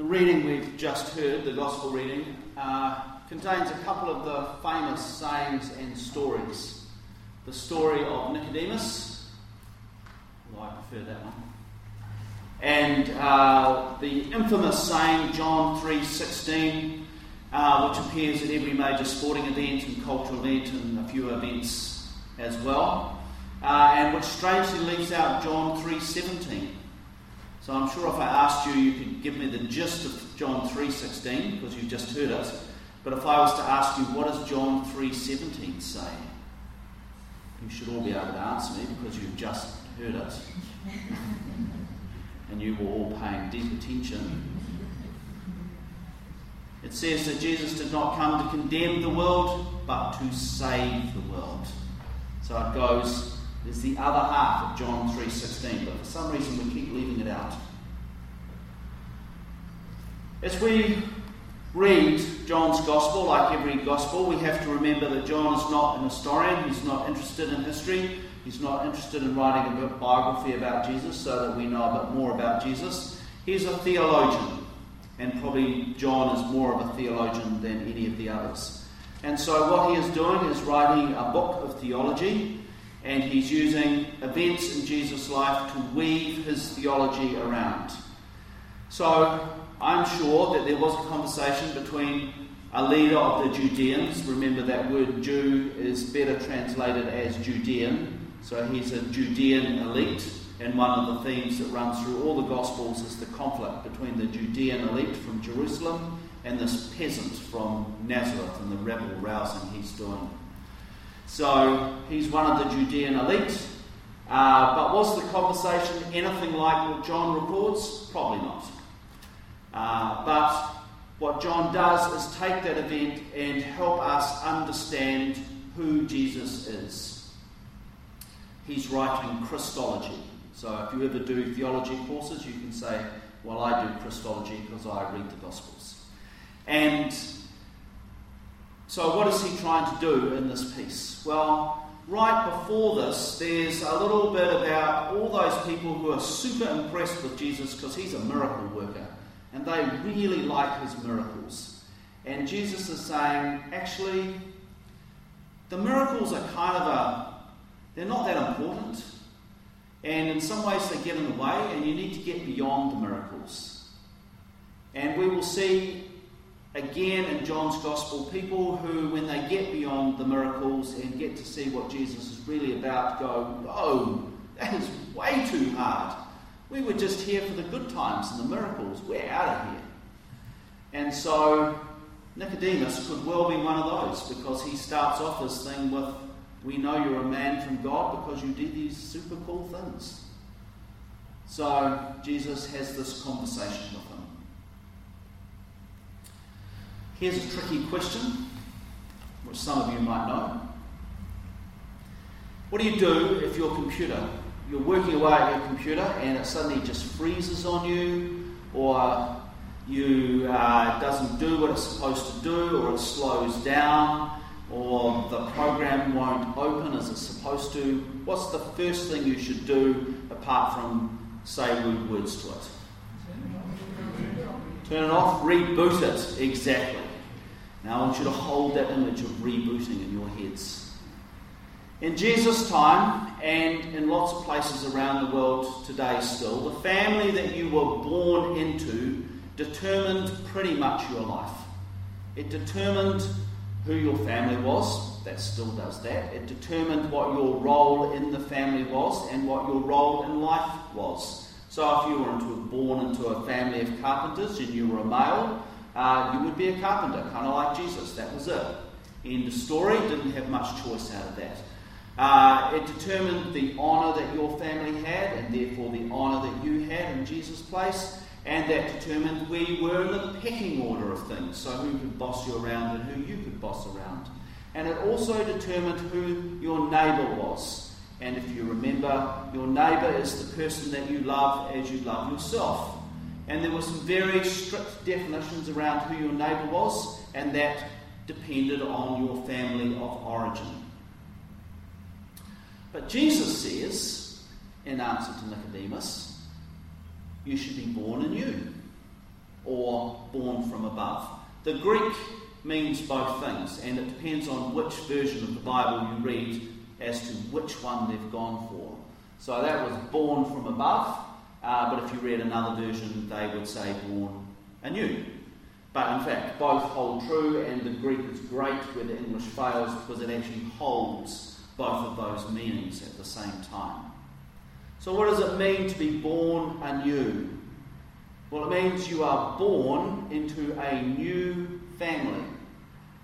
The reading we've just heard, the Gospel reading, uh, contains a couple of the famous sayings and stories. The story of Nicodemus, I prefer that one, and uh, the infamous saying John 3:16, uh, which appears at every major sporting event and cultural event and a few events as well, uh, and which strangely leaves out John 3:17. So I'm sure if I asked you, you could give me the gist of John 3:16 because you've just heard it. But if I was to ask you, what does John 3:17 say? You should all be able to answer me because you've just heard it. and you were all paying deep attention. It says that Jesus did not come to condemn the world, but to save the world. So it goes there's the other half of John 3:16, but for some reason we keep leaving it out. As we read John's gospel, like every gospel, we have to remember that John is not an historian, he's not interested in history, he's not interested in writing a biography about Jesus so that we know a bit more about Jesus. He's a theologian, and probably John is more of a theologian than any of the others. And so, what he is doing is writing a book of theology and he's using events in Jesus' life to weave his theology around. So I'm sure that there was a conversation between a leader of the Judeans. Remember that word Jew is better translated as Judean. So he's a Judean elite, and one of the themes that runs through all the Gospels is the conflict between the Judean elite from Jerusalem and this peasant from Nazareth and the rebel rousing he's doing. So he's one of the Judean elite. Uh, but was the conversation anything like what John records? Probably not. Uh, but what John does is take that event and help us understand who Jesus is. He's writing Christology. So if you ever do theology courses, you can say, Well, I do Christology because I read the Gospels. And so, what is he trying to do in this piece? Well, right before this, there's a little bit about all those people who are super impressed with Jesus because he's a miracle worker and they really like his miracles. And Jesus is saying, actually, the miracles are kind of a, they're not that important. And in some ways, they get in the way, and you need to get beyond the miracles. And we will see again in John's Gospel, people who, when they get beyond the miracles and get to see what Jesus is really about, go, Whoa, that is way too hard. We were just here for the good times and the miracles. We're out of here. And so Nicodemus could well be one of those because he starts off this thing with, We know you're a man from God because you did these super cool things. So Jesus has this conversation with Here's a tricky question, which some of you might know. What do you do if your computer, you're working away at your computer and it suddenly just freezes on you, or you uh, doesn't do what it's supposed to do, or it slows down, or the program won't open as it's supposed to? What's the first thing you should do apart from say rude words to it? Turn it off, reboot it, exactly. Now I want you to hold that image of rebooting in your heads. In Jesus' time, and in lots of places around the world today still, the family that you were born into determined pretty much your life. It determined who your family was, that still does that. It determined what your role in the family was and what your role in life was. So if you were born into a family of carpenters and you were a male, uh, you would be a carpenter, kind of like Jesus. That was it. End of story. Didn't have much choice out of that. Uh, it determined the honour that your family had, and therefore the honour that you had in Jesus' place, and that determined you were in the pecking order of things, so who could boss you around and who you could boss around. And it also determined who your neighbour was. And if you remember, your neighbour is the person that you love as you love yourself. And there were some very strict definitions around who your neighbour was, and that depended on your family of origin. But Jesus says, in answer to Nicodemus, you should be born anew. Or born from above. The Greek means both things, and it depends on which version of the Bible you read as to which one they've gone for. So that was born from above, uh, but if you read another version, they would say born anew. But in fact, both hold true, and the Greek is great where the English fails because it actually holds both of those meanings at the same time. So, what does it mean to be born anew? Well, it means you are born into a new family.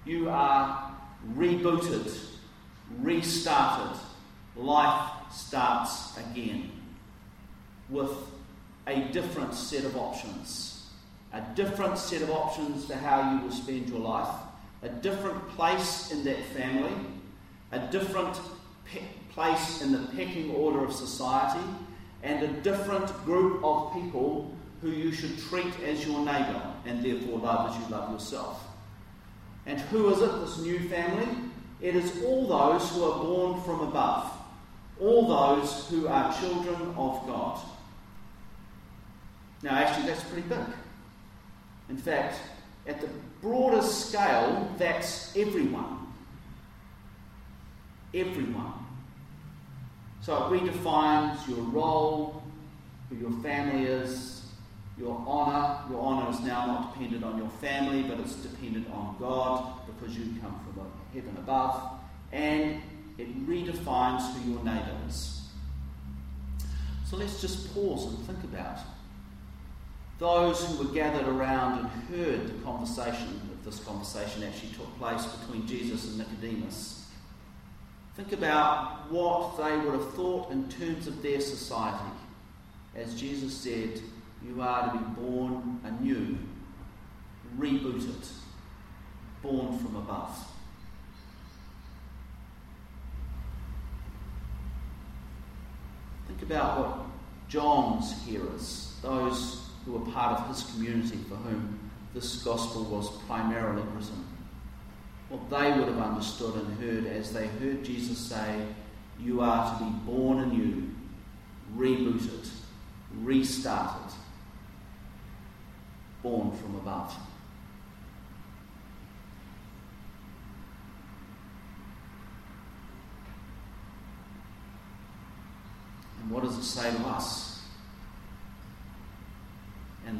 You are rebooted, restarted. Life starts again with a different set of options. A different set of options to how you will spend your life. A different place in that family. A different pe- place in the pecking order of society. And a different group of people who you should treat as your neighbour and therefore love as you love yourself. And who is it, this new family? It is all those who are born from above, all those who are children of God. Now, actually, that's pretty big. In fact, at the broader scale, that's everyone. Everyone. So it redefines your role, who your family is, your honour. Your honour is now not dependent on your family, but it's dependent on God because you come from heaven above. And it redefines who your neighbour is. So let's just pause and think about those who were gathered around and heard the conversation, if this conversation actually took place between Jesus and Nicodemus. Think about what they would have thought in terms of their society. As Jesus said, you are to be born anew, rebooted, born from above. Think about what John's hearers, those who were part of his community for whom this gospel was primarily written, what they would have understood and heard as they heard Jesus say, You are to be born anew, rebooted, restarted born from above. And what does it say to us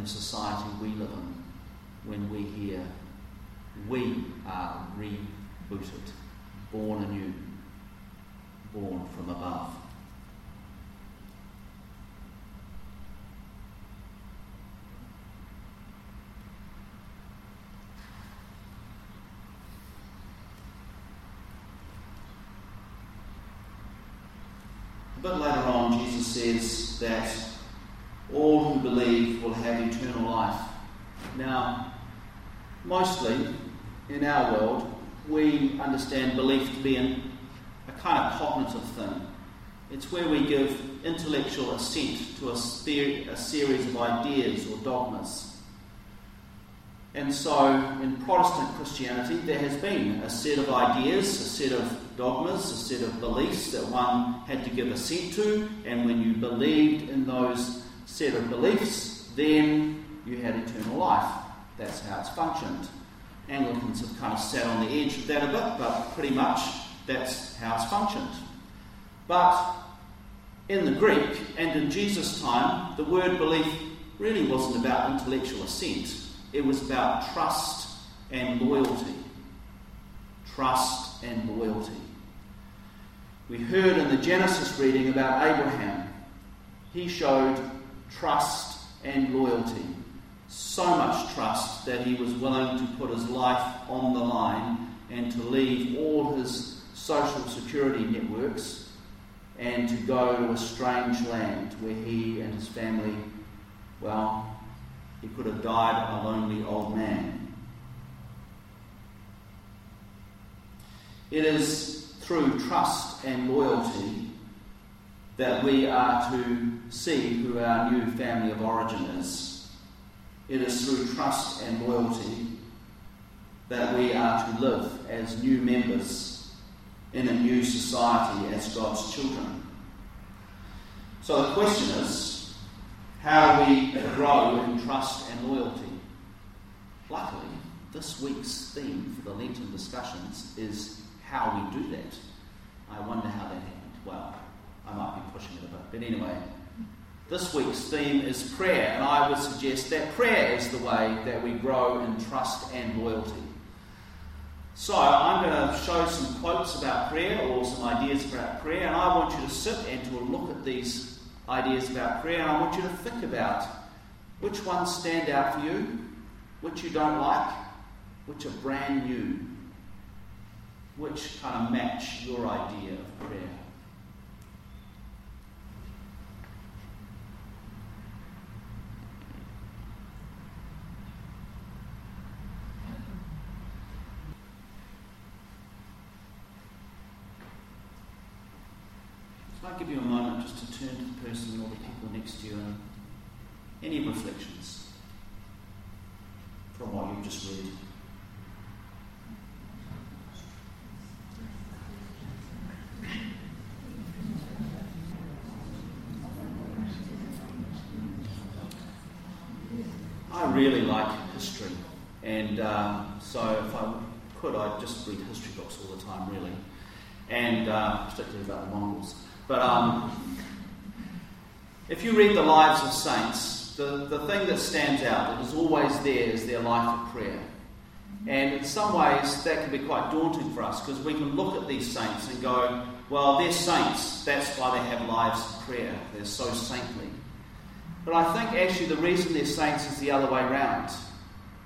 society we live in when we hear we are rebooted, born anew, born from above? bit later on, Jesus says that believe will have eternal life. Now, mostly in our world, we understand belief to be an, a kind of cognitive thing. It's where we give intellectual assent to a, a series of ideas or dogmas. And so, in Protestant Christianity, there has been a set of ideas, a set of dogmas, a set of beliefs that one had to give assent to, and when you believed in those set of beliefs, then you had eternal life. That's how it's functioned. Anglicans have kind of sat on the edge of that a bit, but pretty much that's how it's functioned. But in the Greek and in Jesus' time, the word belief really wasn't about intellectual assent it was about trust and loyalty. Trust and loyalty. We heard in the Genesis reading about Abraham. He showed trust and loyalty. So much trust that he was willing to put his life on the line and to leave all his social security networks and to go to a strange land where he and his family, well, he could have died a lonely old man. It is through trust and loyalty that we are to see who our new family of origin is. It is through trust and loyalty that we are to live as new members in a new society as God's children. So the question is how we grow in trust and loyalty? luckily, this week's theme for the Lenten discussions is how we do that. I wonder how that happened. Well, I might be pushing it a bit, but anyway, this week's theme is prayer, and I would suggest that prayer is the way that we grow in trust and loyalty. So, I'm going to show some quotes about prayer or some ideas about prayer, and I want you to sit and to look at these ideas about prayer, and I want you to think about which ones stand out for you, which you don't like, which are brand new, which kind of match your idea of prayer. I'll give you a moment just to turn to the person or the people next to you and any reflections from what you've just read. I really like history, and um, so if I could, I'd just read history books all the time, really, and uh, particularly about the Mongols. But um, if you read the lives of saints, the, the thing that stands out, that is always there, is their life of prayer. And in some ways, that can be quite daunting for us because we can look at these saints and go, well, they're saints. That's why they have lives of prayer. They're so saintly. But I think actually the reason they're saints is the other way around.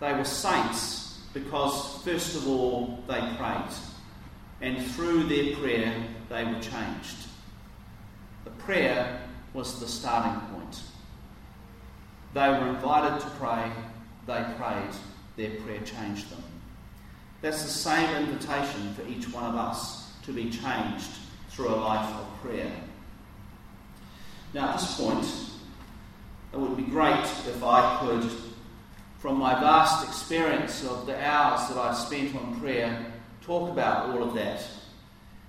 They were saints because, first of all, they prayed. And through their prayer, they were changed. The prayer was the starting point. They were invited to pray, they prayed, their prayer changed them. That's the same invitation for each one of us to be changed through a life of prayer. Now, at this point, it would be great if I could, from my vast experience of the hours that I've spent on prayer, talk about all of that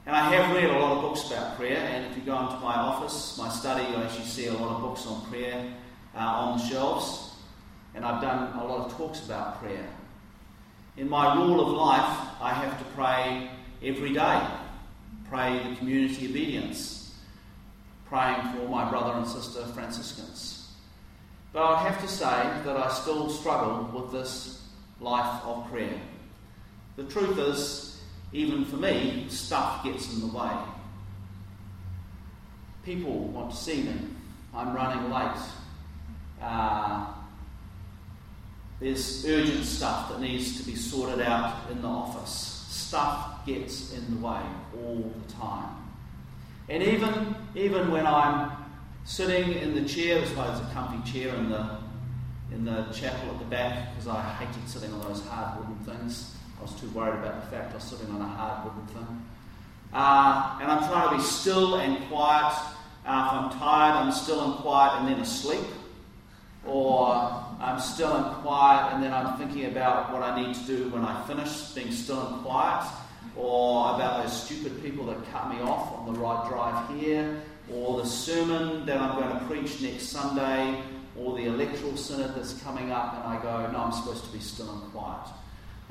and I have read a lot of books about prayer, and if you go into my office, my study, you actually see a lot of books on prayer uh, on the shelves. And I've done a lot of talks about prayer. In my rule of life, I have to pray every day. Pray the community obedience. Praying for my brother and sister Franciscans. But I have to say that I still struggle with this life of prayer. The truth is, even for me, stuff gets in the way. People want to see me. I'm running late. Uh, there's urgent stuff that needs to be sorted out in the office. Stuff gets in the way all the time. And even, even when I'm sitting in the chair, there's always a comfy chair in the, in the chapel at the back because I hated sitting on those hard wooden things. I was too worried about the fact I was sitting on a hard wooden thing. Uh, and I'm trying to be still and quiet. Uh, if I'm tired, I'm still and quiet and then asleep. Or I'm still and quiet and then I'm thinking about what I need to do when I finish being still and quiet. Or about those stupid people that cut me off on the right drive here. Or the sermon that I'm going to preach next Sunday. Or the electoral synod that's coming up. And I go, no, I'm supposed to be still and quiet.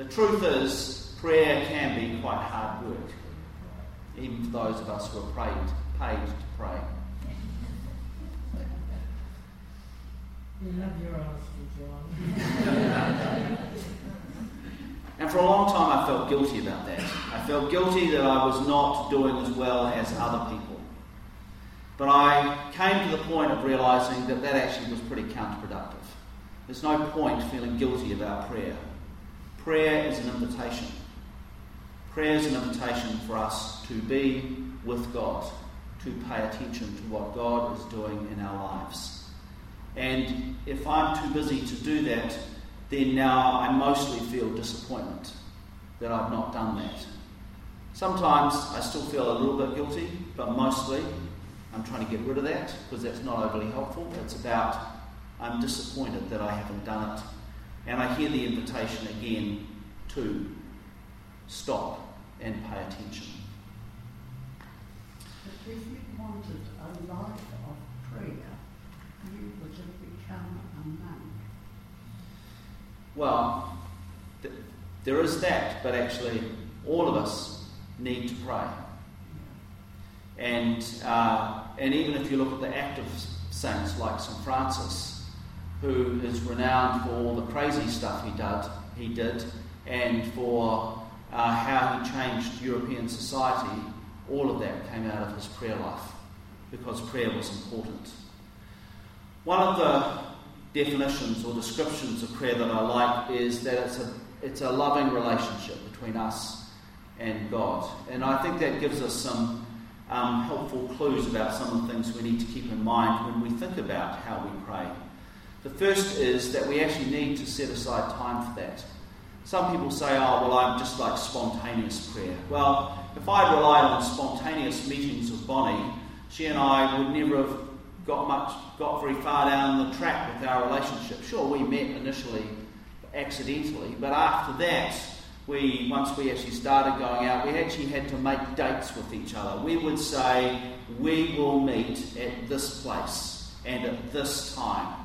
The truth is, prayer can be quite hard work, even for those of us who are paid, paid to pray. You have your answer, John. and for a long time, I felt guilty about that. I felt guilty that I was not doing as well as other people. But I came to the point of realizing that that actually was pretty counterproductive. There's no point feeling guilty about prayer. Prayer is an invitation. Prayer is an invitation for us to be with God, to pay attention to what God is doing in our lives. And if I'm too busy to do that, then now I mostly feel disappointment that I've not done that. Sometimes I still feel a little bit guilty, but mostly I'm trying to get rid of that because that's not overly helpful. It's about I'm disappointed that I haven't done it and I hear the invitation again to stop and pay attention. But if you wanted a life of prayer, you would have become a monk. Well, there is that, but actually, all of us need to pray. And, uh, and even if you look at the active saints like St. Francis, who is renowned for all the crazy stuff he did, he did and for uh, how he changed European society, all of that came out of his prayer life because prayer was important. One of the definitions or descriptions of prayer that I like is that it's a, it's a loving relationship between us and God. And I think that gives us some um, helpful clues about some of the things we need to keep in mind when we think about how we pray. The first is that we actually need to set aside time for that. Some people say, oh, well, I'm just like spontaneous prayer. Well, if I relied on spontaneous meetings with Bonnie, she and I would never have got much, got very far down the track with our relationship. Sure, we met initially accidentally, but after that, we once we actually started going out, we actually had to make dates with each other. We would say, we will meet at this place and at this time.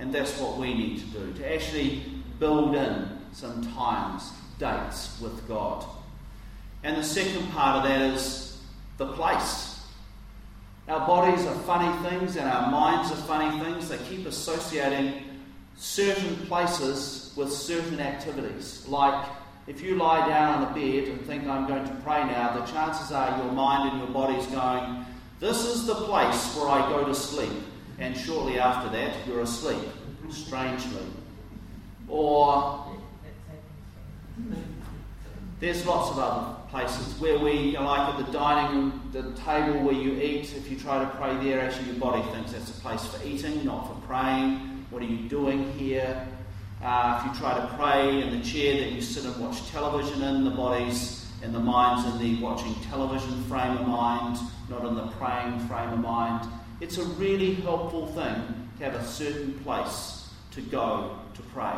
And that's what we need to do, to actually build in some times, dates with God. And the second part of that is the place. Our bodies are funny things and our minds are funny things. They keep associating certain places with certain activities. Like if you lie down on a bed and think, I'm going to pray now, the chances are your mind and your body's going, This is the place where I go to sleep. And shortly after that, you're asleep, strangely. Or there's lots of other places where we, like at the dining room, the table where you eat, if you try to pray there, actually your body thinks that's a place for eating, not for praying. What are you doing here? Uh, if you try to pray in the chair that you sit and watch television in, the body's and the mind's in the watching television frame of mind, not in the praying frame of mind. It's a really helpful thing to have a certain place to go to pray.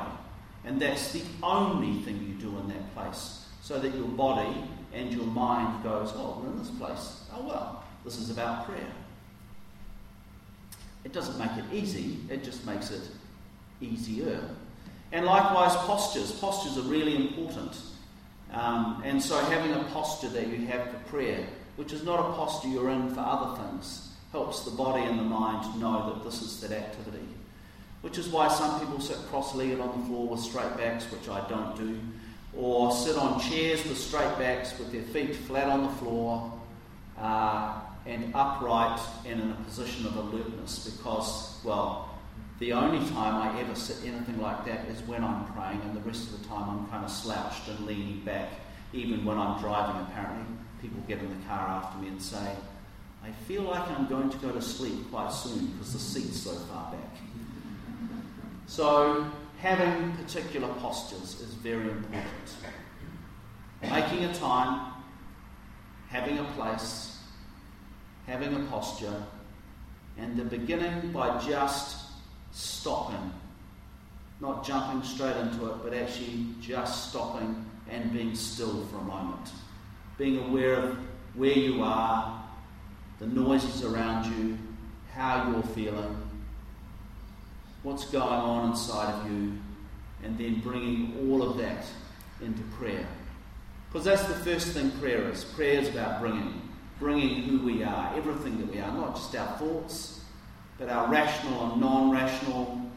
And that's the only thing you do in that place, so that your body and your mind goes, oh, we're in this place. Oh, well, this is about prayer. It doesn't make it easy, it just makes it easier. And likewise, postures. Postures are really important. Um, and so, having a posture that you have for prayer, which is not a posture you're in for other things, helps the body and the mind know that this is that activity. Which is why some people sit cross legged on the floor with straight backs, which I don't do, or sit on chairs with straight backs with their feet flat on the floor uh, and upright and in a position of alertness because, well, the only time I ever sit anything like that is when I'm praying, and the rest of the time I'm kind of slouched and leaning back. Even when I'm driving, apparently, people get in the car after me and say, I feel like I'm going to go to sleep quite soon because the seat's so far back. So, having particular postures is very important. Making a time, having a place, having a posture, and the beginning by just stopping. Not jumping straight into it, but actually just stopping and being still for a moment. Being aware of where you are, the noises around you, how you're feeling, what's going on inside of you, and then bringing all of that into prayer. Because that's the first thing prayer is. Prayer is about bringing, bringing who we are, everything that we are, not just our thoughts, but our rational and non rational,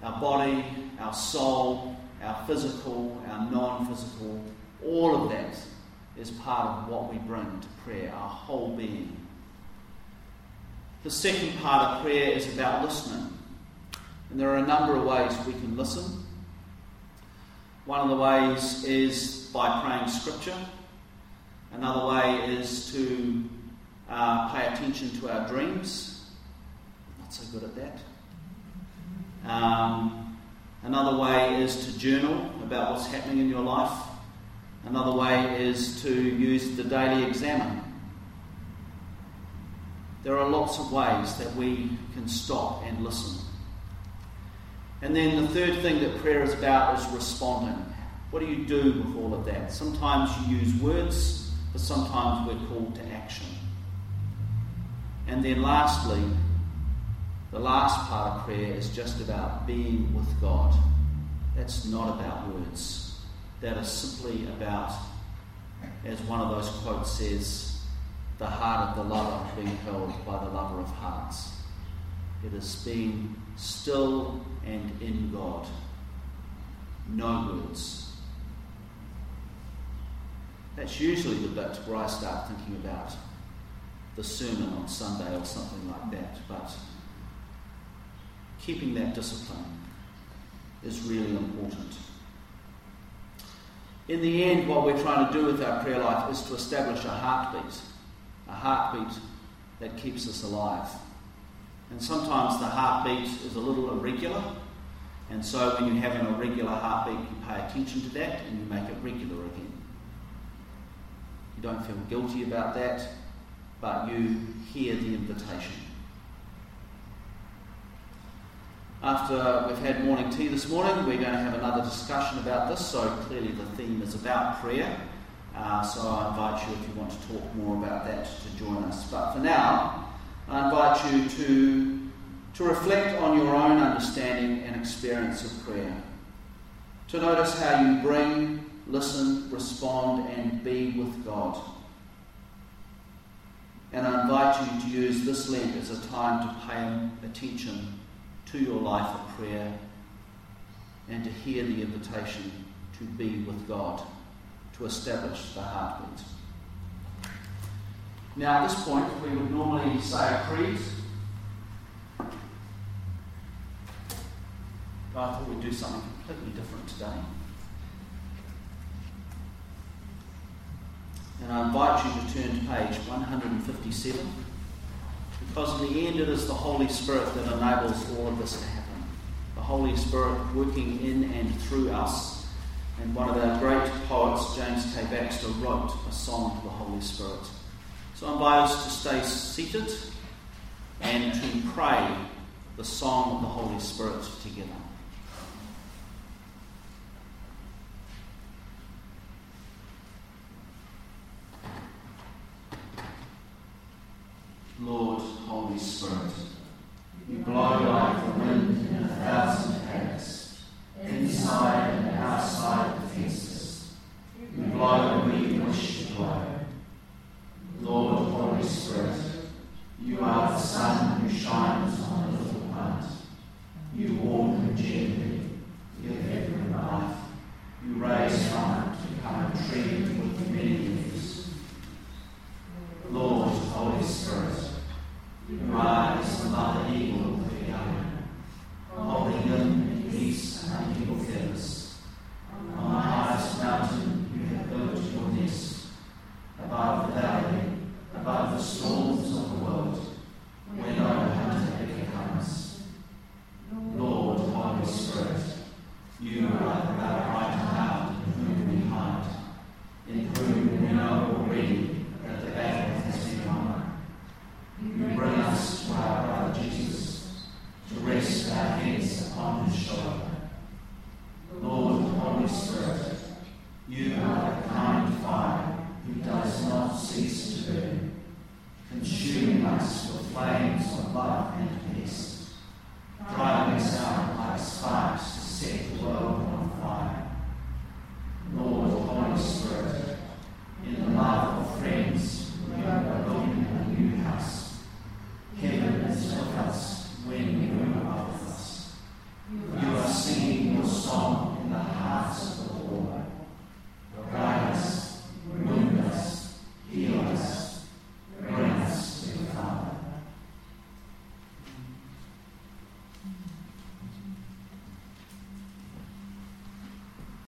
our body, our soul, our physical, our non physical, all of that is part of what we bring to prayer, our whole being. The second part of prayer is about listening. And there are a number of ways we can listen. One of the ways is by praying scripture. Another way is to uh, pay attention to our dreams. Not so good at that. Um, another way is to journal about what's happening in your life. Another way is to use the daily examen there are lots of ways that we can stop and listen. And then the third thing that prayer is about is responding. What do you do with all of that? Sometimes you use words, but sometimes we're called to action. And then lastly, the last part of prayer is just about being with God. that's not about words. That is simply about, as one of those quotes says, the heart of the lover being held by the lover of hearts. It is being still and in God. No words. That's usually the bit where I start thinking about the sermon on Sunday or something like that. But keeping that discipline is really important. In the end, what we're trying to do with our prayer life is to establish a heartbeat, a heartbeat that keeps us alive. And sometimes the heartbeat is a little irregular, and so when you have an irregular heartbeat, you pay attention to that and you make it regular again. You don't feel guilty about that, but you hear the invitation. After we've had morning tea this morning, we're going to have another discussion about this. So clearly, the theme is about prayer. Uh, so I invite you, if you want to talk more about that, to join us. But for now, I invite you to, to reflect on your own understanding and experience of prayer. To notice how you bring, listen, respond, and be with God. And I invite you to use this Lent as a time to pay attention to your life of prayer and to hear the invitation to be with God, to establish the heartbeat. Now, at this point, we would normally say a creed. But I thought we'd do something completely different today. And I invite you to turn to page 157. Because in the end, it is the Holy Spirit that enables all of this to happen. The Holy Spirit working in and through us. And one of our great poets, James K. Baxter, wrote a song to the Holy Spirit. So I invite us to stay seated and to pray the song of the Holy Spirit together. Lord, Holy Spirit